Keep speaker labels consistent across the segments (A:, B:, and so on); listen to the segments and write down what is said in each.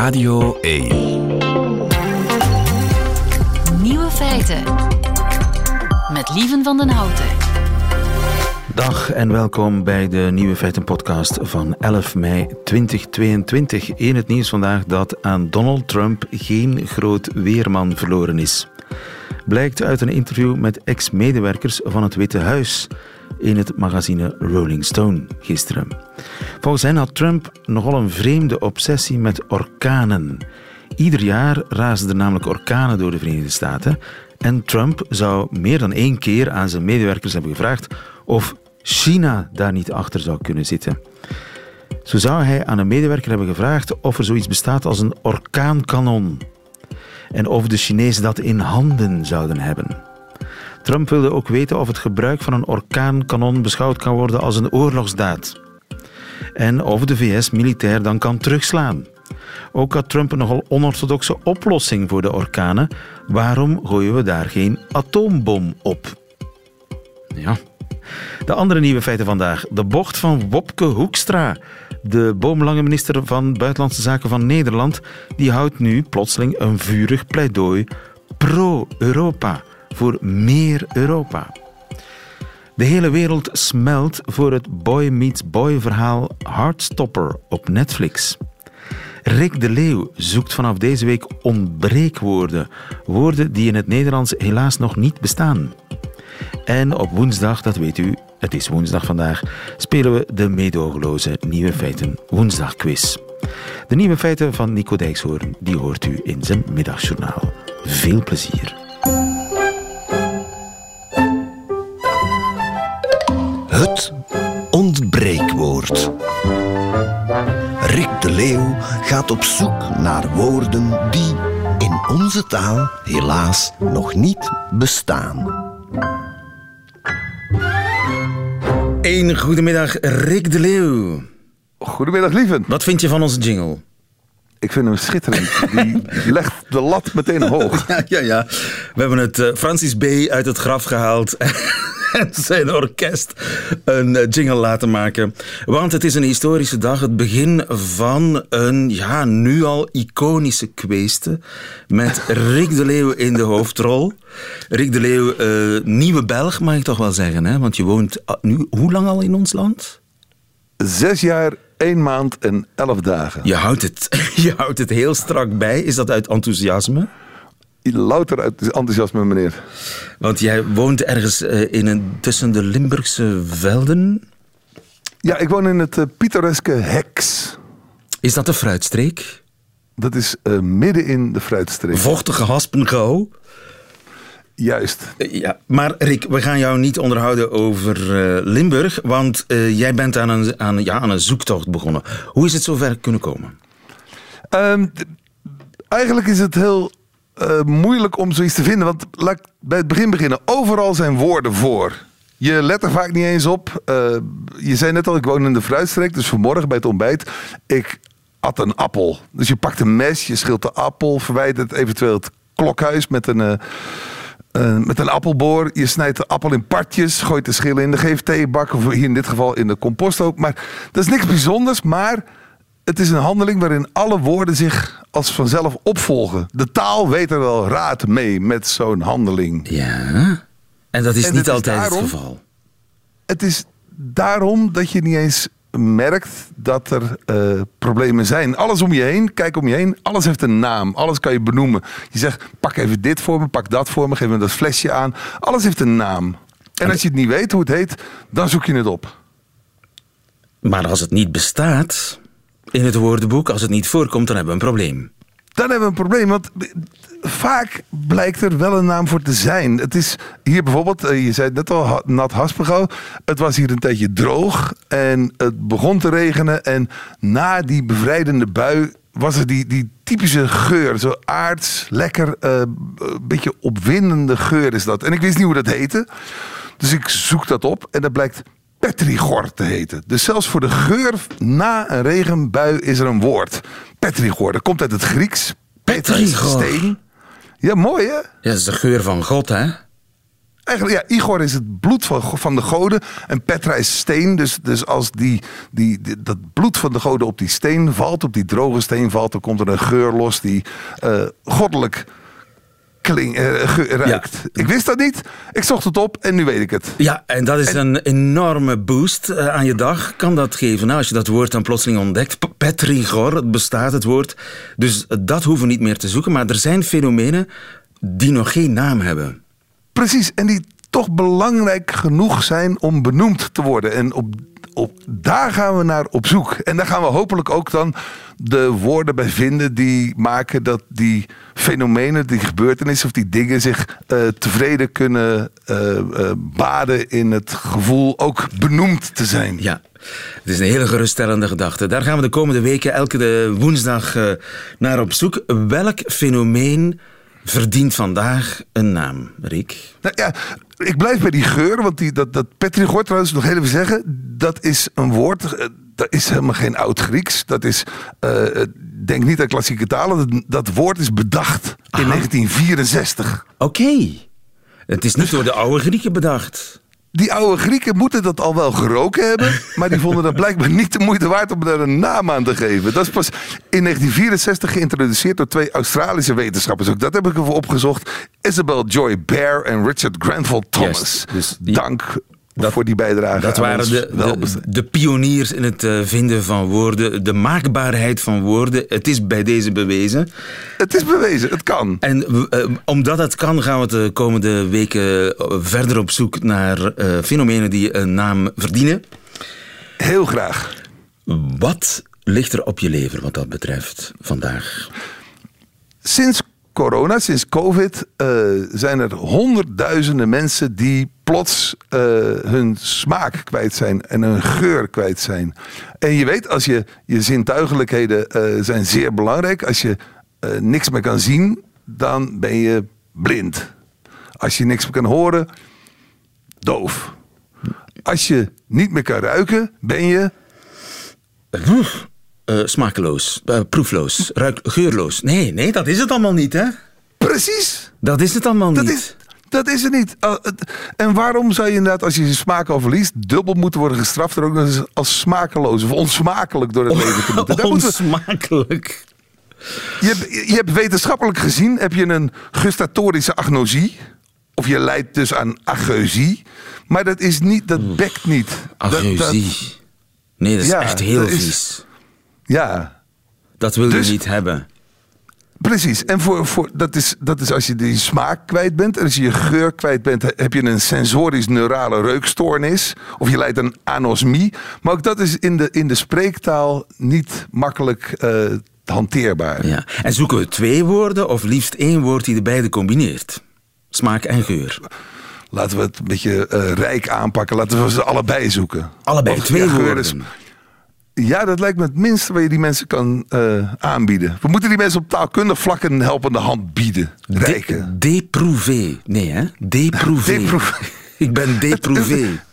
A: Radio 1.
B: Nieuwe feiten. Met Lieven van den Houten.
C: Dag en welkom bij de Nieuwe Feiten podcast van 11 mei 2022. In het nieuws vandaag dat aan Donald Trump geen groot weerman verloren is. Blijkt uit een interview met ex-medewerkers van het Witte Huis in het magazine Rolling Stone gisteren. Volgens hen had Trump nogal een vreemde obsessie met orkanen. Ieder jaar er namelijk orkanen door de Verenigde Staten en Trump zou meer dan één keer aan zijn medewerkers hebben gevraagd of China daar niet achter zou kunnen zitten. Zo zou hij aan een medewerker hebben gevraagd of er zoiets bestaat als een orkaankanon en of de Chinezen dat in handen zouden hebben. Trump wilde ook weten of het gebruik van een orkaankanon beschouwd kan worden als een oorlogsdaad. En of de VS militair dan kan terugslaan. Ook had Trump een nogal onorthodoxe oplossing voor de orkanen. Waarom gooien we daar geen atoombom op? Ja. De andere nieuwe feiten vandaag. De bocht van Wopke Hoekstra. De boomlange minister van Buitenlandse Zaken van Nederland. Die houdt nu plotseling een vurig pleidooi pro-Europa. Voor meer Europa. De hele wereld smelt voor het Boy Meets Boy verhaal Heartstopper op Netflix. Rick de Leeuw zoekt vanaf deze week ontbreekwoorden. Woorden die in het Nederlands helaas nog niet bestaan. En op woensdag, dat weet u, het is woensdag vandaag, spelen we de meedogenloze Nieuwe Feiten Woensdagquiz. De nieuwe feiten van Nico Dijkshoorn, die hoort u in zijn middagjournaal. Veel plezier.
D: Het ontbreekwoord. Rick de Leeuw gaat op zoek naar woorden die in onze taal helaas nog niet bestaan.
C: Een goedemiddag, Rick de Leeuw.
E: Goedemiddag, lieven.
C: Wat vind je van onze jingle?
E: Ik vind hem schitterend. Die legt de lat meteen hoog.
C: Ja, ja, ja. We hebben het uh, Francis B. uit het graf gehaald. en zijn orkest een uh, jingle laten maken. Want het is een historische dag. Het begin van een, ja, nu al iconische kweeste. Met Rick de Leeuw in de hoofdrol. Rick de Leeuw, uh, nieuwe Belg mag ik toch wel zeggen. Hè? Want je woont nu, hoe lang al in ons land?
E: Zes jaar één maand en elf dagen.
C: Je houdt het, je houdt het heel strak bij. Is dat uit enthousiasme?
E: Louter uit enthousiasme, meneer.
C: Want jij woont ergens uh, in een, tussen de Limburgse velden?
E: Ja, ik woon in het uh, pittoreske Heks.
C: Is dat de fruitstreek?
E: Dat is uh, midden in de fruitstreek.
C: Vochtige haspengouw?
E: Juist.
C: Ja, maar Rick, we gaan jou niet onderhouden over uh, Limburg, want uh, jij bent aan een, aan, ja, aan een zoektocht begonnen. Hoe is het zover kunnen komen?
E: Um, eigenlijk is het heel uh, moeilijk om zoiets te vinden, want laat ik bij het begin beginnen. Overal zijn woorden voor. Je let er vaak niet eens op. je zei net al, ik woon in de fruitstreek, dus vanmorgen bij het ontbijt. Ik at een appel. Dus je pakt een mes, je schilt de appel, verwijdert eventueel het klokhuis met een... Uh, met een appelboor. Je snijdt de appel in partjes, gooit de schillen in de GFT-bak, of hier in dit geval in de composthoop. Maar dat is niks bijzonders, maar het is een handeling waarin alle woorden zich als vanzelf opvolgen. De taal weet er wel raad mee met zo'n handeling.
C: Ja, en dat is
E: En
C: niet
E: is
C: altijd
E: daarom-
C: het geval.
E: Het is daarom dat je niet eens merkt dat er eh, problemen zijn. Alles om je heen, kijk om je heen, alles heeft een naam. Alles kan je benoemen. Je zegt, pak even dit voor me, pak dat voor me, geef me dat flesje aan. Alles heeft een naam. En als je het niet weet hoe het heet, dan zoek je het op.
C: Maar als het niet bestaat in het woordenboek, als het niet voorkomt, dan hebben we een probleem.
E: Dan hebben we een probleem, want vaak blijkt er wel een naam voor te zijn. Het is hier bijvoorbeeld, eh, je zei net al, nat haspengouw. Het was hier een tijdje droog en het begon te regenen. En na die bevrijdende bui was er die, die typische geur. Zo aards, lekker, eh, een beetje opwindende geur is dat. En ik wist niet hoe dat heette. Dus ik zoek dat op en dat blijkt petrigor te heten. Dus zelfs voor de geur na een regenbui is er een woord. Petrigor, dat komt uit het Grieks.
C: Petrigor.
E: steen. Ja, mooi hè?
C: Ja, dat is de geur van God, hè?
E: eigenlijk, ja, Igor is het bloed van, van de goden en Petra is steen. Dus, dus als die, die, die- dat bloed van de goden op die steen valt, op die droge steen valt, dan komt er een geur los die eh, goddelijk kling, eh. Ik wist dat niet, ik zocht het op en nu weet ik het.
C: Ja, en dat is een enorme boost eh, aan je dag. Kan dat geven? Nou, als je dat woord dan plotseling ontdekt. P- Petrigor, het bestaat het woord. Dus dat hoeven we niet meer te zoeken. Maar er zijn fenomenen die nog geen naam hebben.
E: Precies, en die toch belangrijk genoeg zijn om benoemd te worden. En op, op, daar gaan we naar op zoek. En daar gaan we hopelijk ook dan de woorden bij vinden die maken dat die fenomenen, die gebeurtenissen of die dingen zich eh, tevreden kunnen eh, eh, baden in het gevoel ook benoemd te zijn.
C: Ja, het is een hele geruststellende gedachte. Daar gaan we de komende weken elke de woensdag naar op zoek. Welk fenomeen verdient vandaag een naam, Rick?
E: Nou ja, ik blijf bij die geur, want die, dat, dat petrigor trouwens, nog even zeggen, dat is een woord, eh, dat is helemaal geen oud-Grieks. Dat is, eh, denk niet aan klassieke talen, dat, dat woord is bedacht in 1964.
C: Oké. Het is niet door de oude Grieken bedacht.
E: Die oude Grieken moeten dat al wel geroken hebben, maar die vonden dat blijkbaar niet de moeite waard om daar een naam aan te geven. Dat is pas in 1964 geïntroduceerd door twee Australische wetenschappers. Ook dat heb ik even opgezocht. Isabel Joy Baer en Richard Granville Thomas.
C: Juist. Dus die-
E: Dank
C: dat-
E: voor die bijdrage.
C: Dat waren de, de, pioniers in het eh, vinden van woorden, de maakbaarheid van woorden. Het is bij deze bewezen.
E: Het is bewezen, het kan.
C: En eh, omdat het kan, gaan we de komende weken eh, verder op zoek naar fenomenen die een naam verdienen.
E: Heel graag.
C: Wat ligt er op je lever wat dat betreft vandaag?
E: Sinds corona, sinds COVID, eh, zijn er honderdduizenden mensen die plots eh, hun smaak kwijt zijn en hun geur kwijt zijn. En je weet, als je, je zintuigelijkheden eh, zijn zeer belangrijk. Als je niks meer kan zien, dan ben je blind. Als je niks meer kan horen, doof. Als je niet meer kan ruiken, ben je
C: eh, smakeloos, eh, proefloos, ruik, geurloos. Nee, nee, dat is het allemaal niet, hè?
E: precies
C: Dat is het allemaal
E: Dat
C: niet.
E: is, dat is het niet. Uh, het- En waarom zou je inderdaad, als je je smaak al verliest, dubbel moeten worden gestraft en ook nog eens als smakeloos of onsmakelijk door het leven te moeten? Daar moeten we-
C: Onsmakelijk.
E: je, hebt, je hebt wetenschappelijk gezien, heb je een gustatorische agnosie. Of je leidt dus aan ageusie. Maar dat is niet, dat bekt niet. Dat- dat-
C: Ageusie. Nee, dat is
E: Ja,
C: echt heel
E: is-
C: vies.
E: Ja,
C: Dat wil
E: Dus-
C: je niet hebben.
E: Precies, en voor, voor, dat, is, dat is als je die smaak kwijt bent. En als je je geur kwijt bent, heb je een sensorisch-neurale reukstoornis. Of je leidt aan anosmie. Maar ook dat is in de, in de spreektaal niet makkelijk eh, hanteerbaar.
C: Ja. En zoeken we twee woorden of liefst één woord die de beide combineert? Smaak en geur.
E: Laten we het een beetje eh, rijk aanpakken. Laten we ze allebei zoeken.
C: Allebei,
E: Of,
C: twee
E: ja,
C: woorden.
E: Ja, dat lijkt me het minste waar je die mensen kan eh, aanbieden. We moeten die mensen op taalkundig vlak een helpende hand bieden. Rijken.
C: De. Nee, hè? Déprouvé. Ik ben déprouvé.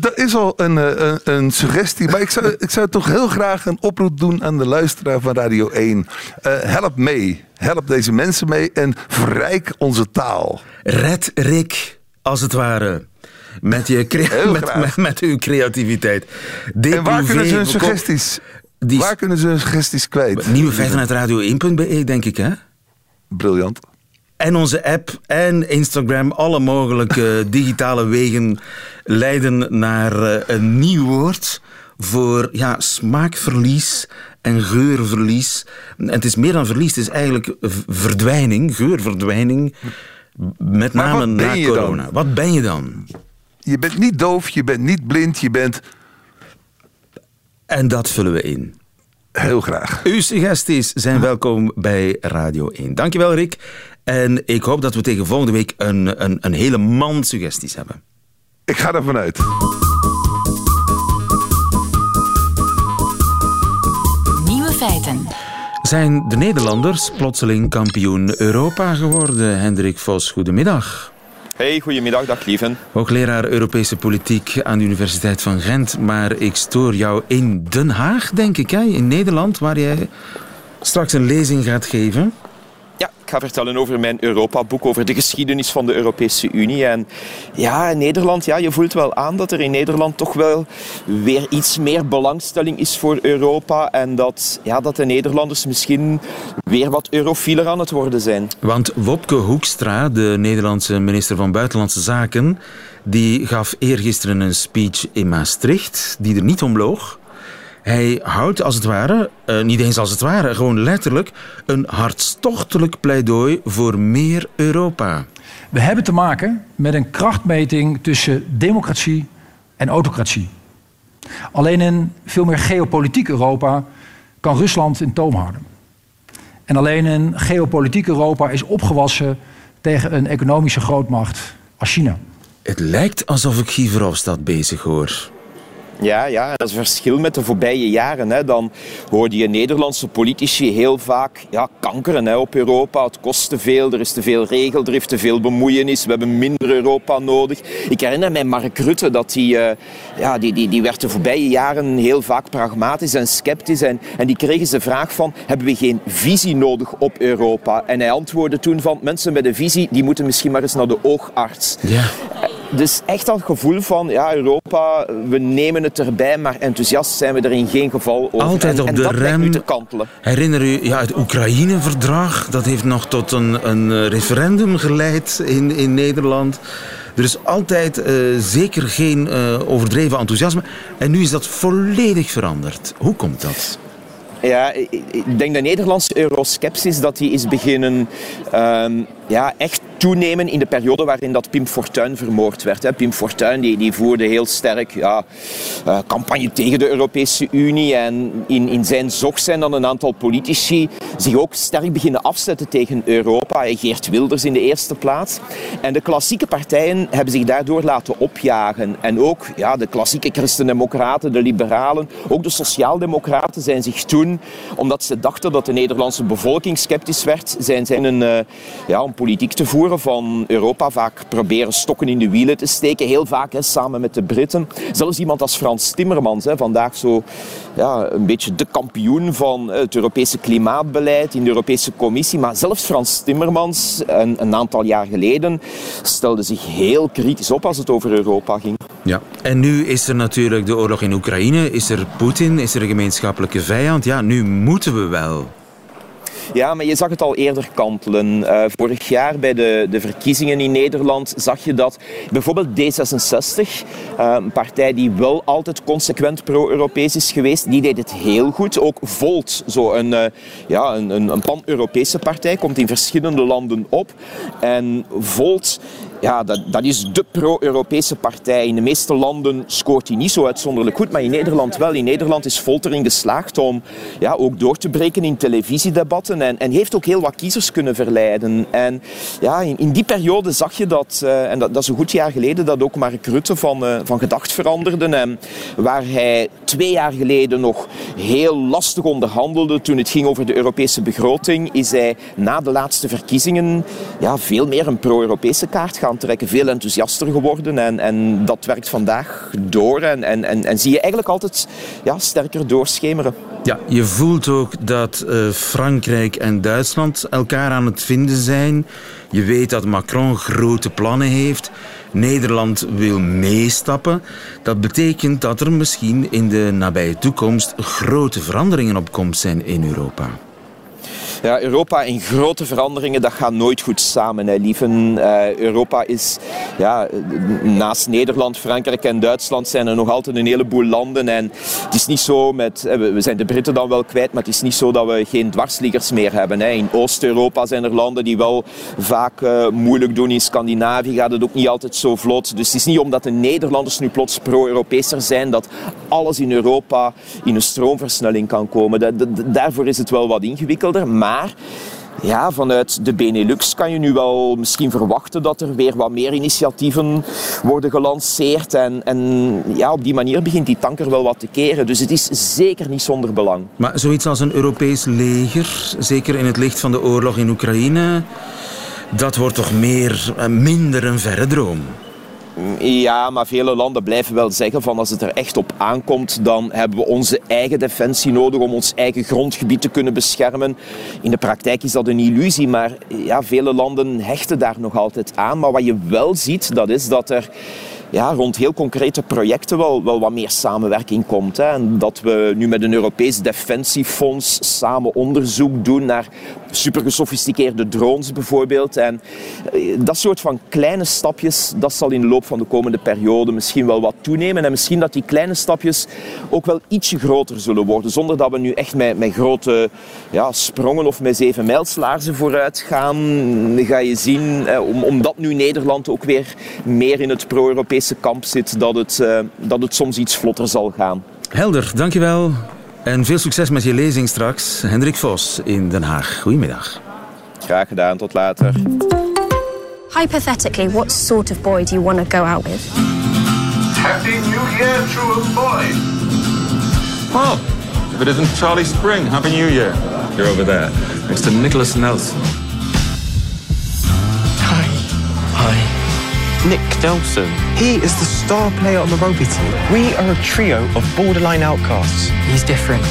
E: Dat is al een, eh, een, een suggestie, maar ik zou, ik zou toch heel graag een oproep doen aan de luisteraar van Radio 1. Eh, help mee. Help deze mensen mee en verrijk onze taal.
C: Red Rick, als het ware. Met, je crea- met, met, met uw creativiteit.
E: En waar kunnen ze hun suggesties,
C: Die-
E: waar kunnen ze hun suggesties kwijt?
C: Nieuwe feiten uit radio1.be, denk ik, hè?
E: Briljant.
C: En onze app en Instagram, alle mogelijke digitale wegen leiden naar eh, een nieuw woord voor ja, smaakverlies en geurverlies. En het is meer dan verlies, het is eigenlijk verdwijning, geurverdwijning. Met name na
E: dan?
C: corona. Wat ben je dan?
E: Je bent niet doof, je bent niet blind, je bent
C: En dat vullen we in.
E: heel graag.
C: Uw suggesties zijn welkom bij Radio 1. Dankjewel, Rick. En ik hoop dat we tegen volgende week een, een, een hele man suggesties hebben.
E: Ik ga ervan uit.
B: Nieuwe feiten.
C: Zijn de Nederlanders plotseling kampioen Europa geworden? Hendrik Vos, goedemiddag.
A: Hey, goedemiddag, dag Lieven.
C: Hoogleraar Europese politiek aan de Universiteit van Gent. Maar ik stoor jou in Den Haag, denk ik, in Nederland, waar jij straks een lezing gaat geven.
A: Ik ga vertellen over mijn Europa-boek, over de geschiedenis van de Europese Unie. En ja, in Nederland, ja, je voelt wel aan dat er in Nederland toch wel weer iets meer belangstelling is voor Europa. En dat, ja, dat de Nederlanders misschien weer wat eurofieler aan het worden zijn.
C: Want Wopke Hoekstra, de Nederlandse minister van Buitenlandse Zaken, die gaf eergisteren een speech in Maastricht, die er niet om loog. Hij houdt als het ware, uh, niet eens als het ware, gewoon letterlijk, een hartstochtelijk pleidooi voor meer Europa.
F: We hebben te maken met een krachtmeting tussen democratie en autocratie. Alleen in veel meer geopolitiek Europa kan Rusland in toom houden. En alleen in geopolitiek Europa is opgewassen tegen een economische grootmacht als China.
C: Het lijkt alsof ik Guy Verhofstadt bezig hoor.
A: Ja, ja, dat is verschil met de voorbije jaren. Hè. Dan hoorde je Nederlandse politici heel vaak ja, kankeren hè, op Europa. Het kost te veel, er is te veel regeldrift, te veel bemoeienis. We hebben minder Europa nodig. Ik herinner mij Mark Rutte, dat die, uh, ja, die, die, die werd de voorbije jaren heel vaak pragmatisch en sceptisch. En, en die kregen ze de vraag van, hebben we geen visie nodig op Europa? En hij antwoordde toen van, mensen met een visie, die moeten misschien maar eens naar de oogarts.
C: Ja.
A: Dus echt dat gevoel van ja, Europa, we nemen het erbij, maar enthousiast zijn we er in geen geval over.
C: Altijd
A: en,
C: op
A: en
C: de
A: dat lijkt nu
C: rem.
A: te kantelen.
C: Herinner u ja, het Oekraïne-verdrag? Dat heeft nog tot een, een eh, referendum geleid in, in Nederland. Er is altijd uh, zeker geen uh, overdreven enthousiasme. En nu is dat volledig veranderd. Hoe komt dat?
A: Ja, ik denk de Nederlandse euroskepsis dat die is beginnen um, ja, echt toenemen in de periode waarin dat Pim Fortuyn vermoord werd. Hè. Pim Fortuyn die, die voerde heel sterk ja, uh, campagne tegen de Europese Unie. En in, in zijn zog zijn dan een aantal politici zich ook sterk beginnen afzetten tegen Europa. Geert Wilders in de eerste plaats. En de klassieke partijen hebben zich daardoor laten opjagen. En ook ja, de klassieke christendemocraten, de liberalen, ook de sociaaldemocraten zijn zich toen, omdat ze dachten dat de Nederlandse bevolking sceptisch werd, zijn zij een, uh, ja, om politiek te voeren van Europa vaak proberen stokken in de wielen te steken. Heel vaak hè, samen met de Britten. Zelfs iemand als Frans Timmermans, hè, vandaag zo ja, een beetje de kampioen van het Europese klimaatbeleid in de Europese Commissie. Maar zelfs Frans Timmermans, een, een aantal jaar geleden, stelde zich heel kritisch op als het over Europa ging.
C: Ja, en nu is er natuurlijk de oorlog in Oekraïne, is er Poetin, is er een gemeenschappelijke vijand. Ja, nu moeten we wel.
A: Ja, maar je zag het al eerder kantelen. Uh, vorig jaar bij de, de verkiezingen in Nederland zag je dat bijvoorbeeld D66, uh, een partij die wel altijd consequent pro-Europees is geweest, die deed het heel goed. Ook Volt, zo een, uh, ja, een, een, een pan-Europese partij, komt in verschillende landen op. En Volt ja, dat, dat is de pro-Europese partij. In de meeste landen scoort hij niet zo uitzonderlijk goed, maar in Nederland wel. In Nederland is Volt erin geslaagd om ja, ook door te breken in televisiedebatten en, en heeft ook heel wat kiezers kunnen verleiden. En ja, in, in die periode zag je dat, uh, en dat, dat is een goed jaar geleden, dat ook Mark Rutte van, uh, van gedacht veranderde. En waar hij twee jaar geleden nog heel lastig onderhandelde toen het ging over de Europese begroting, is hij na de laatste verkiezingen ja, veel meer een pro-Europese kaart gaan trekken. Veel enthousiaster geworden en, en dat werkt vandaag door. En, en, en, zie je eigenlijk altijd ja, sterker doorschemeren.
C: Ja, je voelt ook dat uh, Frankrijk en Duitsland elkaar aan het vinden zijn. Je weet dat Macron grote plannen heeft. Nederland wil meestappen. Dat betekent dat er misschien in de nabije toekomst grote veranderingen op komst zijn in Europa.
A: Ja, Europa in grote veranderingen, dat gaat nooit goed samen, hè, lieven. Uh, Europa is, ja, naast Nederland, Frankrijk en Duitsland zijn er nog altijd een heleboel landen. En het is niet zo met, we zijn de Britten dan wel kwijt, maar het is niet zo dat we geen dwarsliggers meer hebben. Hè. In Oost-Europa zijn er landen die wel vaak uh, moeilijk doen. In Scandinavië gaat het ook niet altijd zo vlot. Dus het is niet omdat de Nederlanders nu plots pro-Europeeser zijn dat alles in Europa in een stroomversnelling kan komen. Da daarvoor is het wel wat ingewikkelder. Maar ja, vanuit de Benelux kan je nu wel misschien verwachten dat er weer wat meer initiatieven worden gelanceerd. En, en ja, op die manier begint die tanker wel wat te keren. Dus het is zeker niet zonder belang.
C: Maar zoiets als een Europees leger, zeker in het licht van de oorlog in Oekraïne, dat wordt toch meer, minder een verre droom?
A: Ja, maar vele landen blijven wel zeggen van als het er echt op aankomt, dan hebben we onze eigen defensie nodig om ons eigen grondgebied te kunnen beschermen. In de praktijk is dat een illusie, maar ja, vele landen hechten daar nog altijd aan. Maar wat je wel ziet, dat is dat er ja, rond heel concrete projecten wel, wel wat meer samenwerking komt. Hè. En dat we nu met een Europees Defensiefonds samen onderzoek doen naar supergesofisticeerde drones bijvoorbeeld. En eh, dat soort van kleine stapjes, dat zal in de loop van de komende periode misschien wel wat toenemen. En misschien dat die kleine stapjes ook wel ietsje groter zullen worden. Zonder dat we nu echt met, met grote ja, sprongen of met zeven mijlslaarzen vooruit gaan. Ga je zien, eh, omdat nu Nederland ook weer meer in het pro-Europese kamp zit, dat het, eh, dat het soms iets vlotter zal gaan.
C: Helder, dankjewel. En veel succes met je lezing straks. Hendrik Vos in Den Haag. Goedemiddag.
A: Graag gedaan, tot later.
G: Hypothetically, what sort of boy do you want to go out with?
H: Happy New Year to a boy.
I: Well, if it isn't Charlie Spring, Happy New Year. You're over there, next to Nicholas Nelson.
J: Nick Nelson. He is the star player on the rugby team. We are a trio of borderline outcasts.
K: He's different.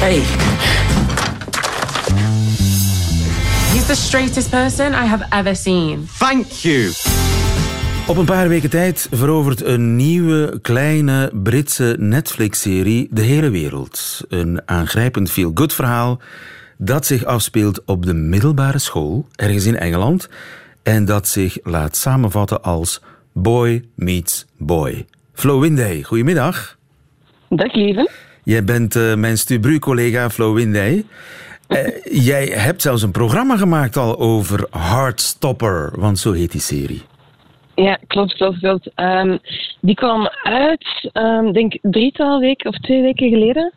K: Hey.
L: He's the straightest person I have ever seen.
J: Thank you.
C: Op een paar weken tijd verovert een nieuwe, kleine Britse Netflix-serie de hele wereld. Een aangrijpend feel-good verhaal dat zich afspeelt op de middelbare school, ergens in Engeland, en dat zich laat samenvatten als Boy Meets Boy. Flo Winday, goedemiddag.
M: Dag lieve.
C: Jij bent uh, mijn Stubru-collega Flo Winday. Uh, jij hebt zelfs een programma gemaakt al over Heartstopper, want zo heet die serie.
M: Ja, klopt, klopt, klopt. Um, die kwam uit, um, denk drietal weken of twee weken geleden.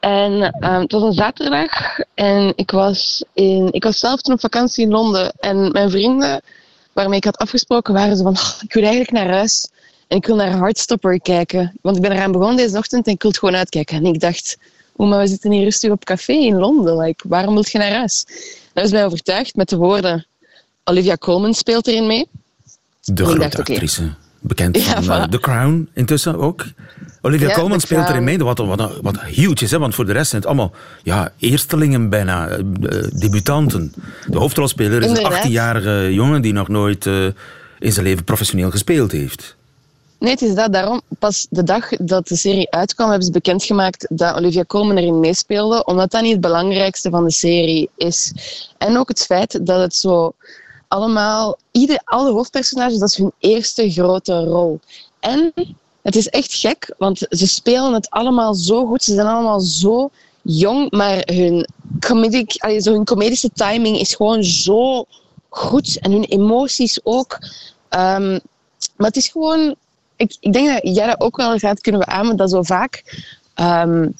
M: En um, het was een zaterdag en ik was, in, ik was zelf toen op vakantie in Londen. En mijn vrienden waarmee ik had afgesproken waren ze van, oh, ik wil eigenlijk naar huis. En ik wil naar Heartstopper kijken. Want ik ben eraan begonnen deze ochtend en ik wil het gewoon uitkijken. En ik dacht, oh, maar we zitten hier rustig op café in Londen. Waarom wil je naar huis? Dat is mij overtuigd met de woorden, Olivia Colman speelt erin mee.
C: De grote actrice. Bekend van uh, The Crown intussen ook. Olivia ja, Colman speelt erin mee, wat, wat, wat huge is, hè, want voor de rest zijn het allemaal ja, eerstelingen bijna, uh, debutanten. De hoofdrolspeler is een 18-jarige jongen die nog nooit uh, in zijn leven professioneel gespeeld heeft.
M: Nee, het is dat. Daarom, pas de dag dat de serie uitkwam, hebben ze bekendgemaakt dat Olivia Colman erin meespeelde, omdat dat niet het belangrijkste van de serie is. En ook het feit dat het zo allemaal, ieder, alle hoofdpersonages, dat is hun eerste grote rol. En het is echt gek, want ze spelen het allemaal zo goed. Ze zijn allemaal zo jong, maar hun, comedic, also hun comedische timing is gewoon zo goed. En hun emoties ook. Um, maar het is gewoon... Ik, ik denk dat jij dat ook wel gaat kunnen beamen, dat zo vaak... Um,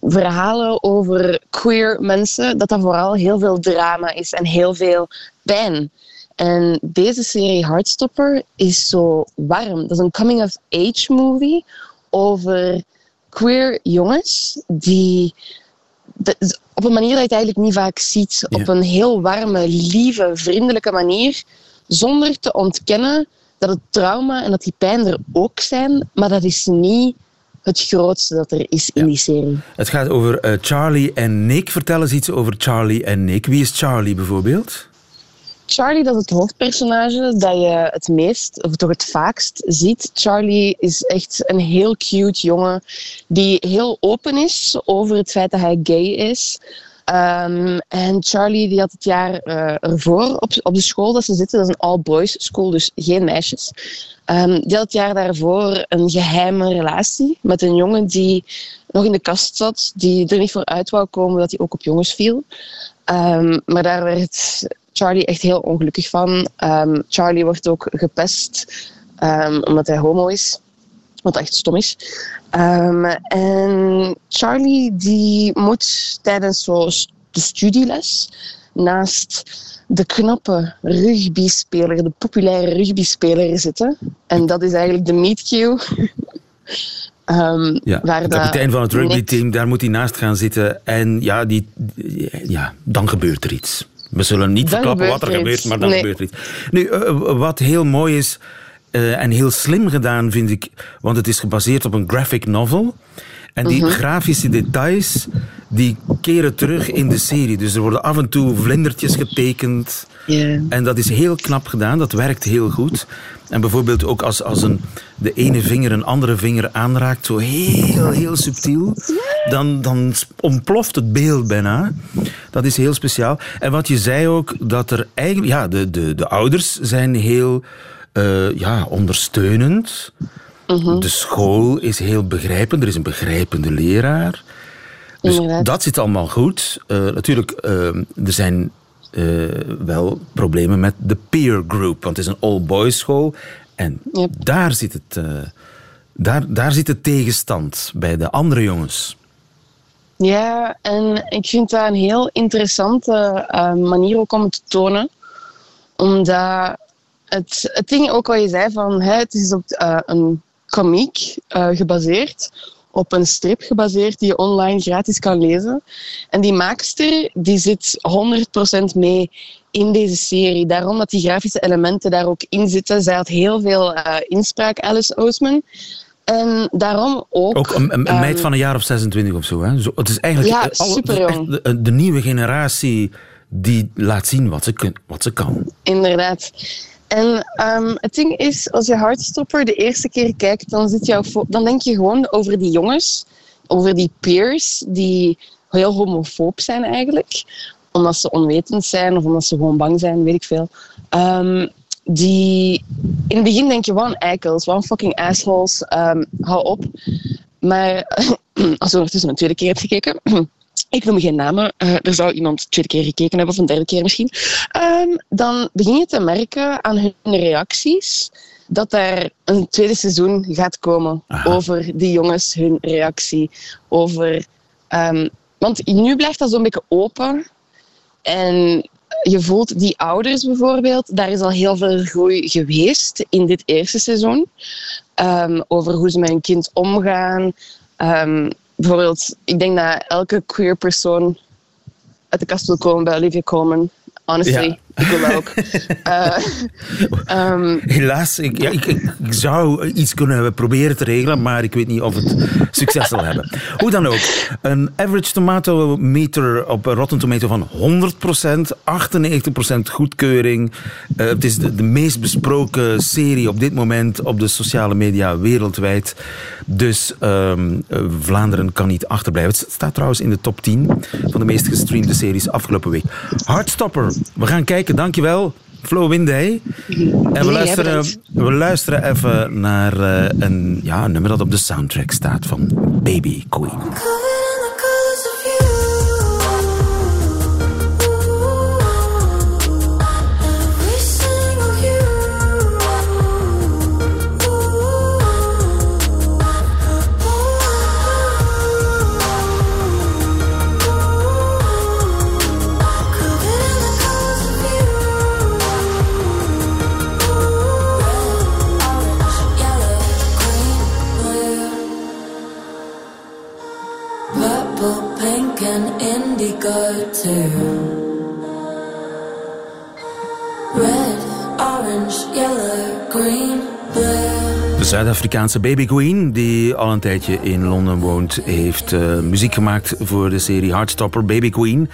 M: verhalen over queer mensen, dat dat vooral heel veel drama is en heel veel pijn. En deze serie Heartstopper is zo warm. Dat is een coming-of-age movie over queer jongens die op een manier dat je het eigenlijk niet vaak ziet. Op een heel warme, lieve, vriendelijke manier. Zonder te ontkennen dat het trauma en dat die pijn er ook zijn. Maar dat is niet het grootste dat er is in die serie.
C: Het gaat over uh, Charlie en Nick. Vertel eens iets over Charlie en Nick. Wie is Charlie bijvoorbeeld?
M: Charlie, dat is het hoofdpersonage dat je het meest, of toch het vaakst ziet. Charlie is echt een heel cute jongen die heel open is over het feit dat hij gay is. Um, en Charlie die had het jaar uh, ervoor op, op de school dat ze zitten, dat is een all-boys school, dus geen meisjes. Um, die had het jaar daarvoor een geheime relatie met een jongen die nog in de kast zat, die er niet voor uit wou komen dat hij ook op jongens viel. Um, maar daar werd Charlie echt heel ongelukkig van. Charlie wordt ook gepest omdat hij homo is. Wat echt stom is. Um, en Charlie die moet tijdens zo de studieles naast de knappe rugbyspeler, de populaire rugbyspeler zitten. En dat is eigenlijk de meet cute.
C: Um, ja, waar de kapitein van het rugbyteam, daar moet hij naast gaan zitten. En ja, die, ja, dan gebeurt er iets. We zullen niet verklappen wat er gebeurt, maar dan gebeurt er iets. Nu, uh, wat heel mooi is, eh, en heel slim gedaan, vind ik, want het is gebaseerd op een graphic novel. En die
M: Mhm.
C: grafische details, die keren terug in de serie. Dus er worden af en toe vlindertjes getekend. En dat is heel knap gedaan, dat werkt heel goed. En bijvoorbeeld ook als, als een, de ene vinger een andere vinger aanraakt, zo heel, heel subtiel, dan, dan ontploft het beeld bijna. Dat is heel speciaal. En wat je zei ook, dat er eigenlijk, ja, de, de, de ouders zijn heel eh, ja, ondersteunend. De school is heel begrijpend, er is een begrijpende leraar. Dus
M: Inderdaad.
C: dat zit allemaal goed. Eh, natuurlijk, eh, er zijn wel problemen met de peer group, want het is een all-boys school. En daar, zit het, daar, daar zit de tegenstand bij de andere jongens.
M: Ja, en ik vind dat een heel interessante manier ook om het te tonen. Omdat het, het ding ook wat je zei van hè, het is op eh, een komiek eh, gebaseerd, op een strip gebaseerd die je online gratis kan lezen. En die maakster die zit 100% mee in deze serie. Daarom dat die grafische elementen daar ook in zitten. Zij had heel veel eh, inspraak, Alice Oseman. En daarom ook...
C: Ook een, een, een meid
M: ehm,
C: van een jaar of 26 of zo. Hè? zo het is eigenlijk
M: Ja,
C: alle- echt de, de nieuwe generatie die laat zien wat ze, kun, wat ze kan.
M: Inderdaad. En ehm, het ding is, als je Heartstopper de eerste keer kijkt, dan, zit dan denk je gewoon over die jongens, over die peers, die heel homofoob zijn eigenlijk. Omdat ze onwetend zijn of omdat ze gewoon bang zijn, weet ik veel. Ehm, die, in het begin denk je, wat eikels, wat fucking assholes, ehm, hou op. Maar als je ondertussen een tweede keer hebt gekeken, ik noem geen namen, eh, er zou iemand de tweede keer gekeken hebben of een derde keer misschien, Ehm, dan begin je te merken aan hun reacties dat er een tweede seizoen gaat komen over die jongens, hun reactie. Over, ehm, want nu blijft dat zo'n beetje open. En je voelt die ouders bijvoorbeeld, daar is al heel veel groei geweest in dit eerste seizoen. Ehm, over hoe ze met hun kind omgaan. Ehm, bijvoorbeeld, ik denk dat elke queer persoon uit de kast wil komen bij Olivia Colman. Honestly. Ik wil ook. Ehm,
C: Helaas, ik, ja, ik, zou iets kunnen proberen te regelen, maar ik weet niet of het succes zal hebben. Hoe dan ook, een average tomato meter op Rotten Tomato van 100%, 98% goedkeuring. Eh, het is de, de meest besproken serie op dit moment op de sociale media wereldwijd. Dus ehm, eh, Vlaanderen kan niet achterblijven. Het staat trouwens in de top 10 van de meest gestreamde series afgelopen week. Heartstopper, we gaan kijken, dankjewel. Flo Windey. En we luisteren, we luisteren even naar eh, een, ja, een nummer dat op de soundtrack staat van Baby Queen.
N: Red, orange, yellow, green, blue.
C: De Zuid-Afrikaanse Baby Queen, die al een tijdje in Londen woont, heeft eh, muziek gemaakt voor de serie Heartstopper Baby Queen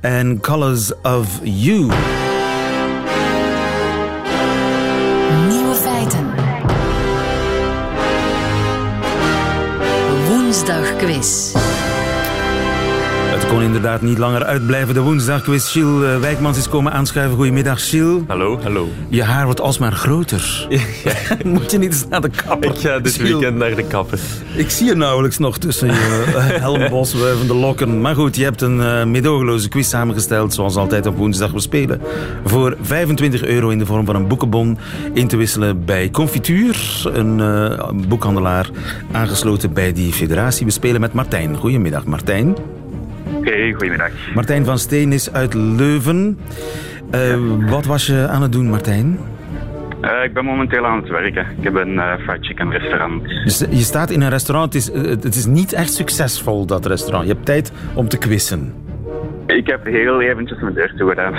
C: en Colors of You. Inderdaad niet langer uitblijven. De woensdagquiz. Gilles eh, Wijkmans is komen aanschuiven. Goedemiddag, Gilles.
J: Hallo, hallo.
C: Je haar wordt alsmaar groter. Moet je niet eens naar de kapper?
J: Ik ga dit
C: Gilles?
J: weekend naar de kapper.
C: Ik zie je nauwelijks nog tussen je eh, helmbos wuivende lokken. Maar goed, je hebt een eh medogeloze quiz samengesteld, zoals altijd op woensdag. We spelen voor 25 euro in de vorm van een boekenbon in te wisselen bij Confituur, een boekhandelaar aangesloten bij die federatie. We spelen met Martijn. Goedemiddag, Martijn.
O: Oké, goedemiddag.
C: Martijn van Steen is uit Leuven. Eh, wat was je aan het doen, Martijn?
O: Eh, ik ben momenteel aan het werken. Ik heb een eh, fried chicken restaurant.
C: Je, sta- je staat in een restaurant. Het is, het is niet echt succesvol, dat restaurant. Je hebt tijd om te quizzen.
O: Ik heb heel eventjes mijn deur toe gedaan.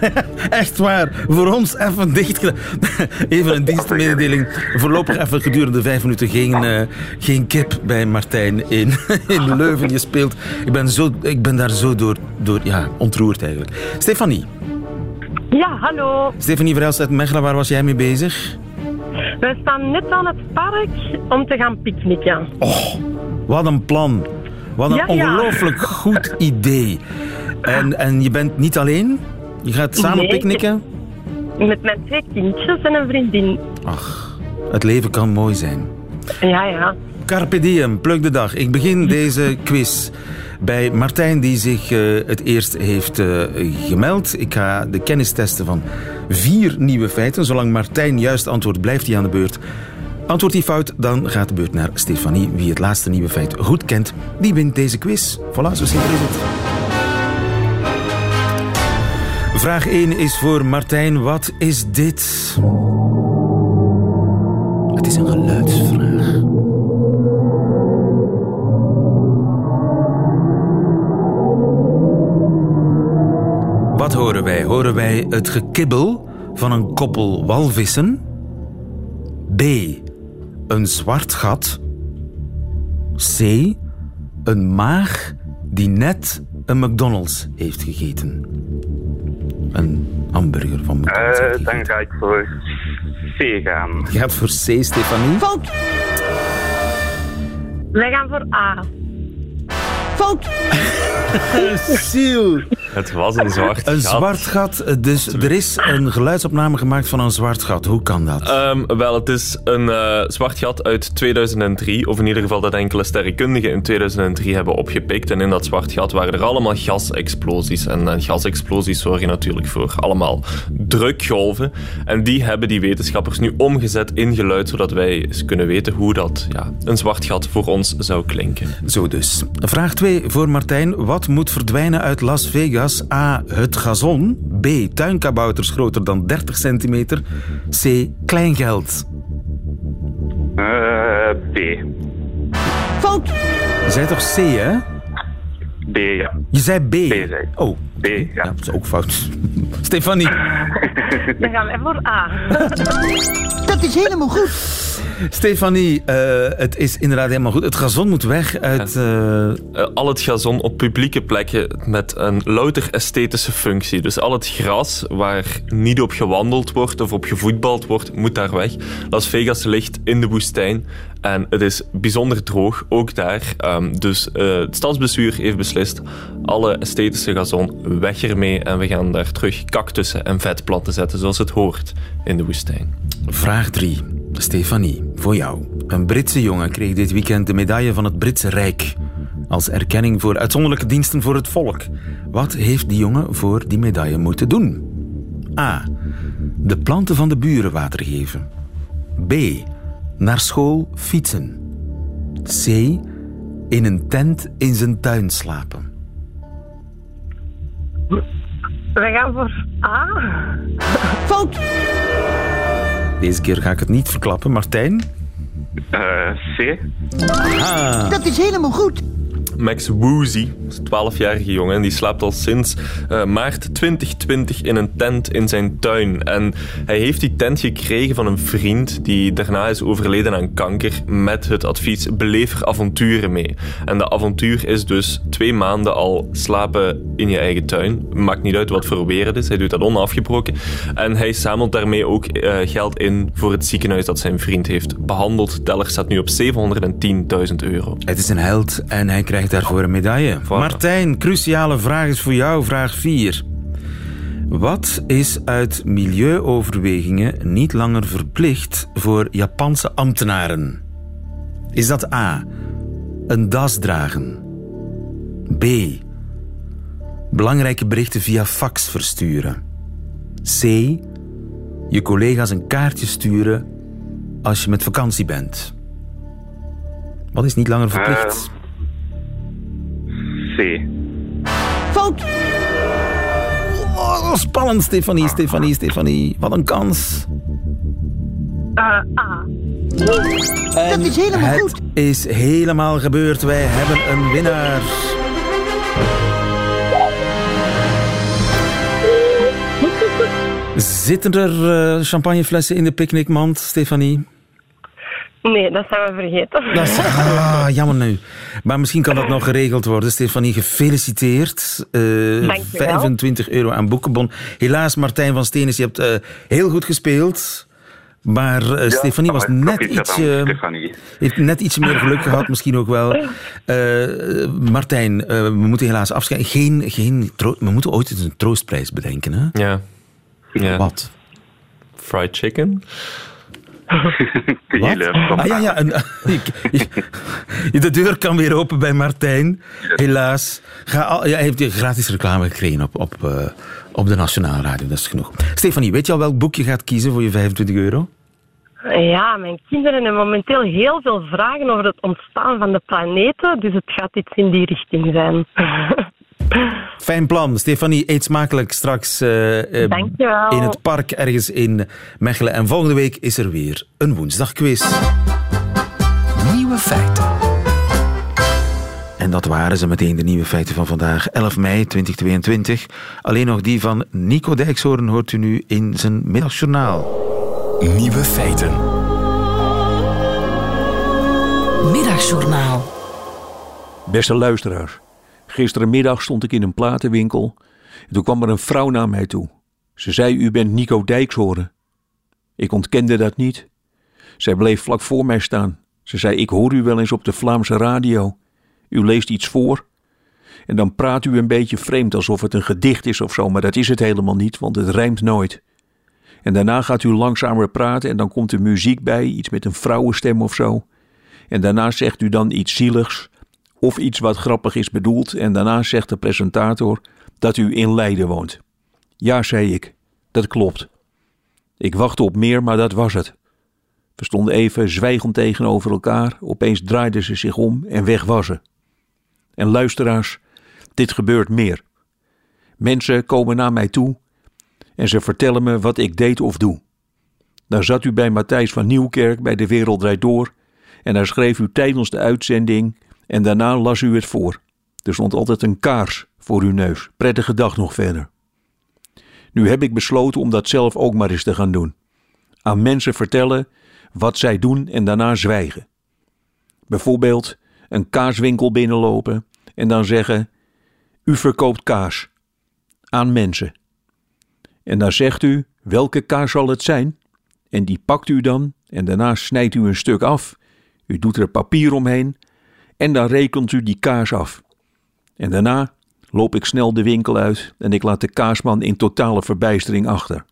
C: Echt waar, voor ons even dicht. Even een dienstmededeling. Voorlopig even gedurende vijf minuten geen, eh, geen kip bij Martijn in, in Leuven. Je speelt. Ik ben, zo, ik ben daar zo door, door ja, ontroerd eigenlijk. Stefanie.
P: Ja, hallo.
C: Stefanie Verhelst uit Mechelen, waar was jij mee bezig?
P: We staan net aan het park om te gaan picknicken.
C: Oh, wat een plan. Wat een
P: Ja, ja.
C: ongelooflijk goed idee. En, en je bent niet alleen? Je gaat samen
P: Nee,
C: picknicken?
P: Met mijn twee kindjes en een vriendin.
C: Ach, het leven kan mooi zijn.
P: Ja, ja.
C: Carpe diem, pluk de dag. Ik begin deze quiz bij Martijn, die zich eh, het eerst heeft eh, gemeld. Ik ga de kennis testen van vier nieuwe feiten. Zolang Martijn juist antwoordt, blijft hij aan de beurt. Antwoordt hij fout, dan gaat de beurt naar Stefanie. Wie het laatste nieuwe feit goed kent, die wint deze quiz. Voilà, zo simpel is het. Vraag 1 is voor Martijn. Wat is dit? Het is een geluidsvraag. Wat horen wij? Horen wij het gekibbel van een koppel walvissen? B. Een zwart gat? C. Een maag die net een McDonald's heeft gegeten? Een hamburger van McDonald's.
O: Eh, dan ga ik voor C gaan.
C: Je gaat voor C, Stefanie.
P: Fout. Wij gaan voor A. Fout.
C: Ziel.
Q: Het was een zwart
C: Een
Q: gat.
C: zwart gat. Dus er is een geluidsopname gemaakt van een zwart gat. Hoe kan dat?
Q: Ehm, wel, het is een eh, zwart gat uit 2003, of in ieder geval dat enkele sterrenkundigen in 2003 hebben opgepikt. En in dat zwart gat waren er allemaal gasexplosies. En eh, gasexplosies zorgen natuurlijk voor allemaal drukgolven. En die hebben die wetenschappers nu omgezet in geluid, zodat wij eens kunnen weten hoe dat ja, een zwart gat voor ons zou klinken.
C: Zo dus. Vraag 2 voor Martijn. Wat moet verdwijnen uit Las Vegas? A. Het gazon. B. Tuinkabouters groter dan 30 centimeter. C. Kleingeld.
O: Eh, B.
P: Fout.
C: Je zei toch C, hè?
O: B, ja.
C: Je zei B.
O: B, zei ik.
C: Oh.
O: B, ja.
C: Dat is ook fout. Stefanie.
P: Dan gaan wij voor A.
R: Dat is helemaal goed.
C: Stefanie, eh, het is inderdaad helemaal goed. Het gazon moet weg uit... eh,
Q: Eh, al het gazon op publieke plekken met een louter esthetische functie. Dus al het gras waar niet op gewandeld wordt of op gevoetbald wordt, moet daar weg. Las Vegas ligt in de woestijn en het is bijzonder droog, ook daar. Ehm, dus het stadsbestuur heeft beslist, alle esthetische gazon weg ermee en we gaan daar terug cactussen en vetplanten zetten zoals het hoort in de woestijn.
C: Vraag 3. Stefanie, voor jou. Een Britse jongen kreeg dit weekend de medaille van het Britse Rijk. Als erkenning voor uitzonderlijke diensten voor het volk. Wat heeft die jongen voor die medaille moeten doen? A. De planten van de buren water geven. B. Naar school fietsen. C. In een tent in zijn tuin slapen.
P: Wij gaan voor A.
R: Fout.
C: Deze keer ga ik het niet verklappen. Martijn?
O: Eh, C.
C: Ah.
R: Dat is helemaal goed.
Q: Max Woozy, een 12-jarige jongen, en die slaapt al sinds eh, maart 2020 in een tent in zijn tuin. En hij heeft die tent gekregen van een vriend die daarna is overleden aan kanker met het advies beleef er avonturen mee. En dat avontuur is dus twee maanden al slapen in je eigen tuin. Maakt niet uit wat voor weer het is, hij doet dat onafgebroken. En hij zamelt daarmee ook eh, geld in voor het ziekenhuis dat zijn vriend heeft behandeld. Teller staat nu op 710.000 euro.
C: Het is een held en hij krijgt daarvoor een medaille. Martijn, cruciale vraag is voor jou, vraag 4. Wat is uit milieuoverwegingen niet langer verplicht voor Japanse ambtenaren? Is dat A. Een das dragen? B. Belangrijke berichten via fax versturen? C. Je collega's een kaartje sturen als je met vakantie bent? Wat is niet langer verplicht? Oh, spannend, Stefanie, Stefanie, Stefanie. Wat een kans.
P: Ah.
R: Dat is helemaal
C: het
R: goed.
C: is helemaal gebeurd. Wij hebben een winnaar. Zitten er eh, champagneflessen in de picknickmand, Stefanie?
P: Nee, dat zijn we vergeten.
C: Dat is, ah, jammer nu. Maar misschien kan dat nog geregeld worden. Stefanie, gefeliciteerd. Uh, 25 euro aan boekenbon. Helaas, Martijn van Stenis, je hebt uh, heel goed gespeeld. Maar uh, ja, Stefanie was net iets, heeft net iets meer geluk gehad, misschien ook wel. Uh, Martijn, uh, we moeten helaas afscheiden. Geen, geen we moeten ooit eens een troostprijs bedenken. Hè?
Q: Ja. ja.
C: Wat?
Q: Fried chicken?
C: Wat? Ah, ja, ja. Een, de deur kan weer open bij Martijn. Helaas. Ga al, ja, hij heeft gratis reclame gekregen op, op, uh, op de Nationale Radio. Dat is genoeg. Stefanie, weet je al welk boek je gaat kiezen voor je 25 euro?
P: Ja, mijn kinderen hebben momenteel heel veel vragen over het ontstaan van de planeten. Dus het gaat iets in die richting zijn.
C: Fijn plan. Stefanie, eet smakelijk straks uh, in het park ergens in Mechelen. En volgende week is er weer een woensdagquiz. Nieuwe feiten. En dat waren ze meteen, de nieuwe feiten van vandaag, 11 mei 2022. Alleen nog die van Nico Dijkshoorn hoort u nu in zijn middagjournaal.
S: Nieuwe feiten.
B: Middagjournaal.
T: Beste luisteraars. Gisterenmiddag stond ik in een platenwinkel. En toen kwam er een vrouw naar mij toe. Ze zei: U bent Nico Dijkshoren. Ik ontkende dat niet. Zij bleef vlak voor mij staan. Ze zei: Ik hoor u wel eens op de Vlaamse radio. U leest iets voor. En dan praat u een beetje vreemd alsof het een gedicht is of zo, maar dat is het helemaal niet, want het rijmt nooit. En daarna gaat u langzamer praten en dan komt er muziek bij, iets met een vrouwenstem of zo. En daarna zegt u dan iets zieligs of iets wat grappig is bedoeld en daarna zegt de presentator dat u in Leiden woont. Ja, zei ik, dat klopt. Ik wachtte op meer, maar dat was het. We stonden even zwijgend tegenover elkaar, opeens draaide ze zich om en weg was ze. En luisteraars, dit gebeurt meer. Mensen komen naar mij toe en ze vertellen me wat ik deed of doe. Daar zat u bij Matthijs van Nieuwkerk bij De Wereld Draait Door en daar schreef u tijdens de uitzending en daarna las u het voor. Er stond altijd een kaars voor uw neus. Prettige dag nog verder. Nu heb ik besloten om dat zelf ook maar eens te gaan doen. Aan mensen vertellen wat zij doen en daarna zwijgen. Bijvoorbeeld een kaaswinkel binnenlopen en dan zeggen: U verkoopt kaas aan mensen. En dan zegt u: Welke kaas zal het zijn? En die pakt u dan en daarna snijdt u een stuk af. U doet er papier omheen en dan rekent u die kaas af. En daarna loop ik snel de winkel uit en ik laat de kaasman in totale verbijstering achter.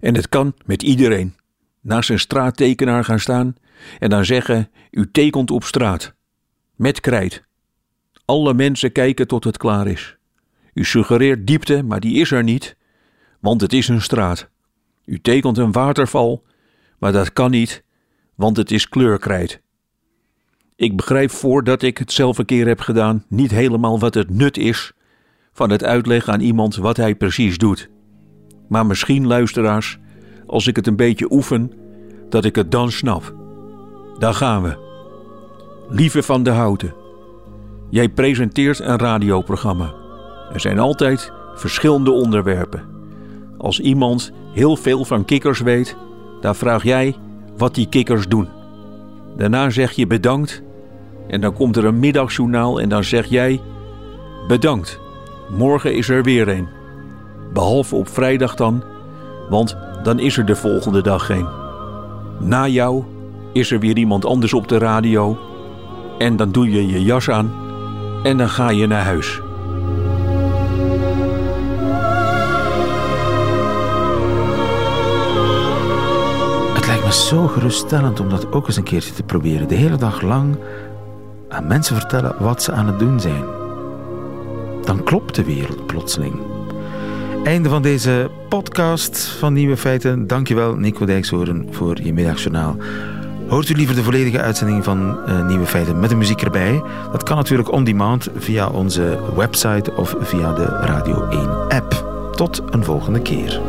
T: En het kan met iedereen. Naast een straattekenaar gaan staan en dan zeggen: U tekent op straat. Met krijt. Alle mensen kijken tot het klaar is. U suggereert diepte, maar die is er niet, want het is een straat. U tekent een waterval, maar dat kan niet, want het is kleurkrijt. Ik begrijp voordat ik het zelf een keer heb gedaan niet helemaal wat het nut is van het uitleggen aan iemand wat hij precies doet. Maar misschien, luisteraars, als ik het een beetje oefen, dat ik het dan snap. Daar gaan we. Lieve van de Houten, jij presenteert een radioprogramma. Er zijn altijd verschillende onderwerpen. Als iemand heel veel van kikkers weet, dan vraag jij wat die kikkers doen. Daarna zeg je bedankt en dan komt er een middagjournaal en dan zeg jij: Bedankt, morgen is er weer een. Behalve op vrijdag dan, want dan is er de volgende dag geen. Na jou is er weer iemand anders op de radio. En dan doe je je jas aan en dan ga je naar huis.
C: Het lijkt me zo geruststellend om dat ook eens een keertje te proberen. De hele dag lang aan mensen vertellen wat ze aan het doen zijn. Dan klopt de wereld plotseling. Einde van deze podcast van Nieuwe Feiten. Dankjewel Nico Dijkshoorn voor je middagjournaal. Hoort u liever de volledige uitzending van uh, Nieuwe Feiten met de muziek erbij? Dat kan natuurlijk on demand via onze website of via de Radio 1 app. Tot een volgende keer.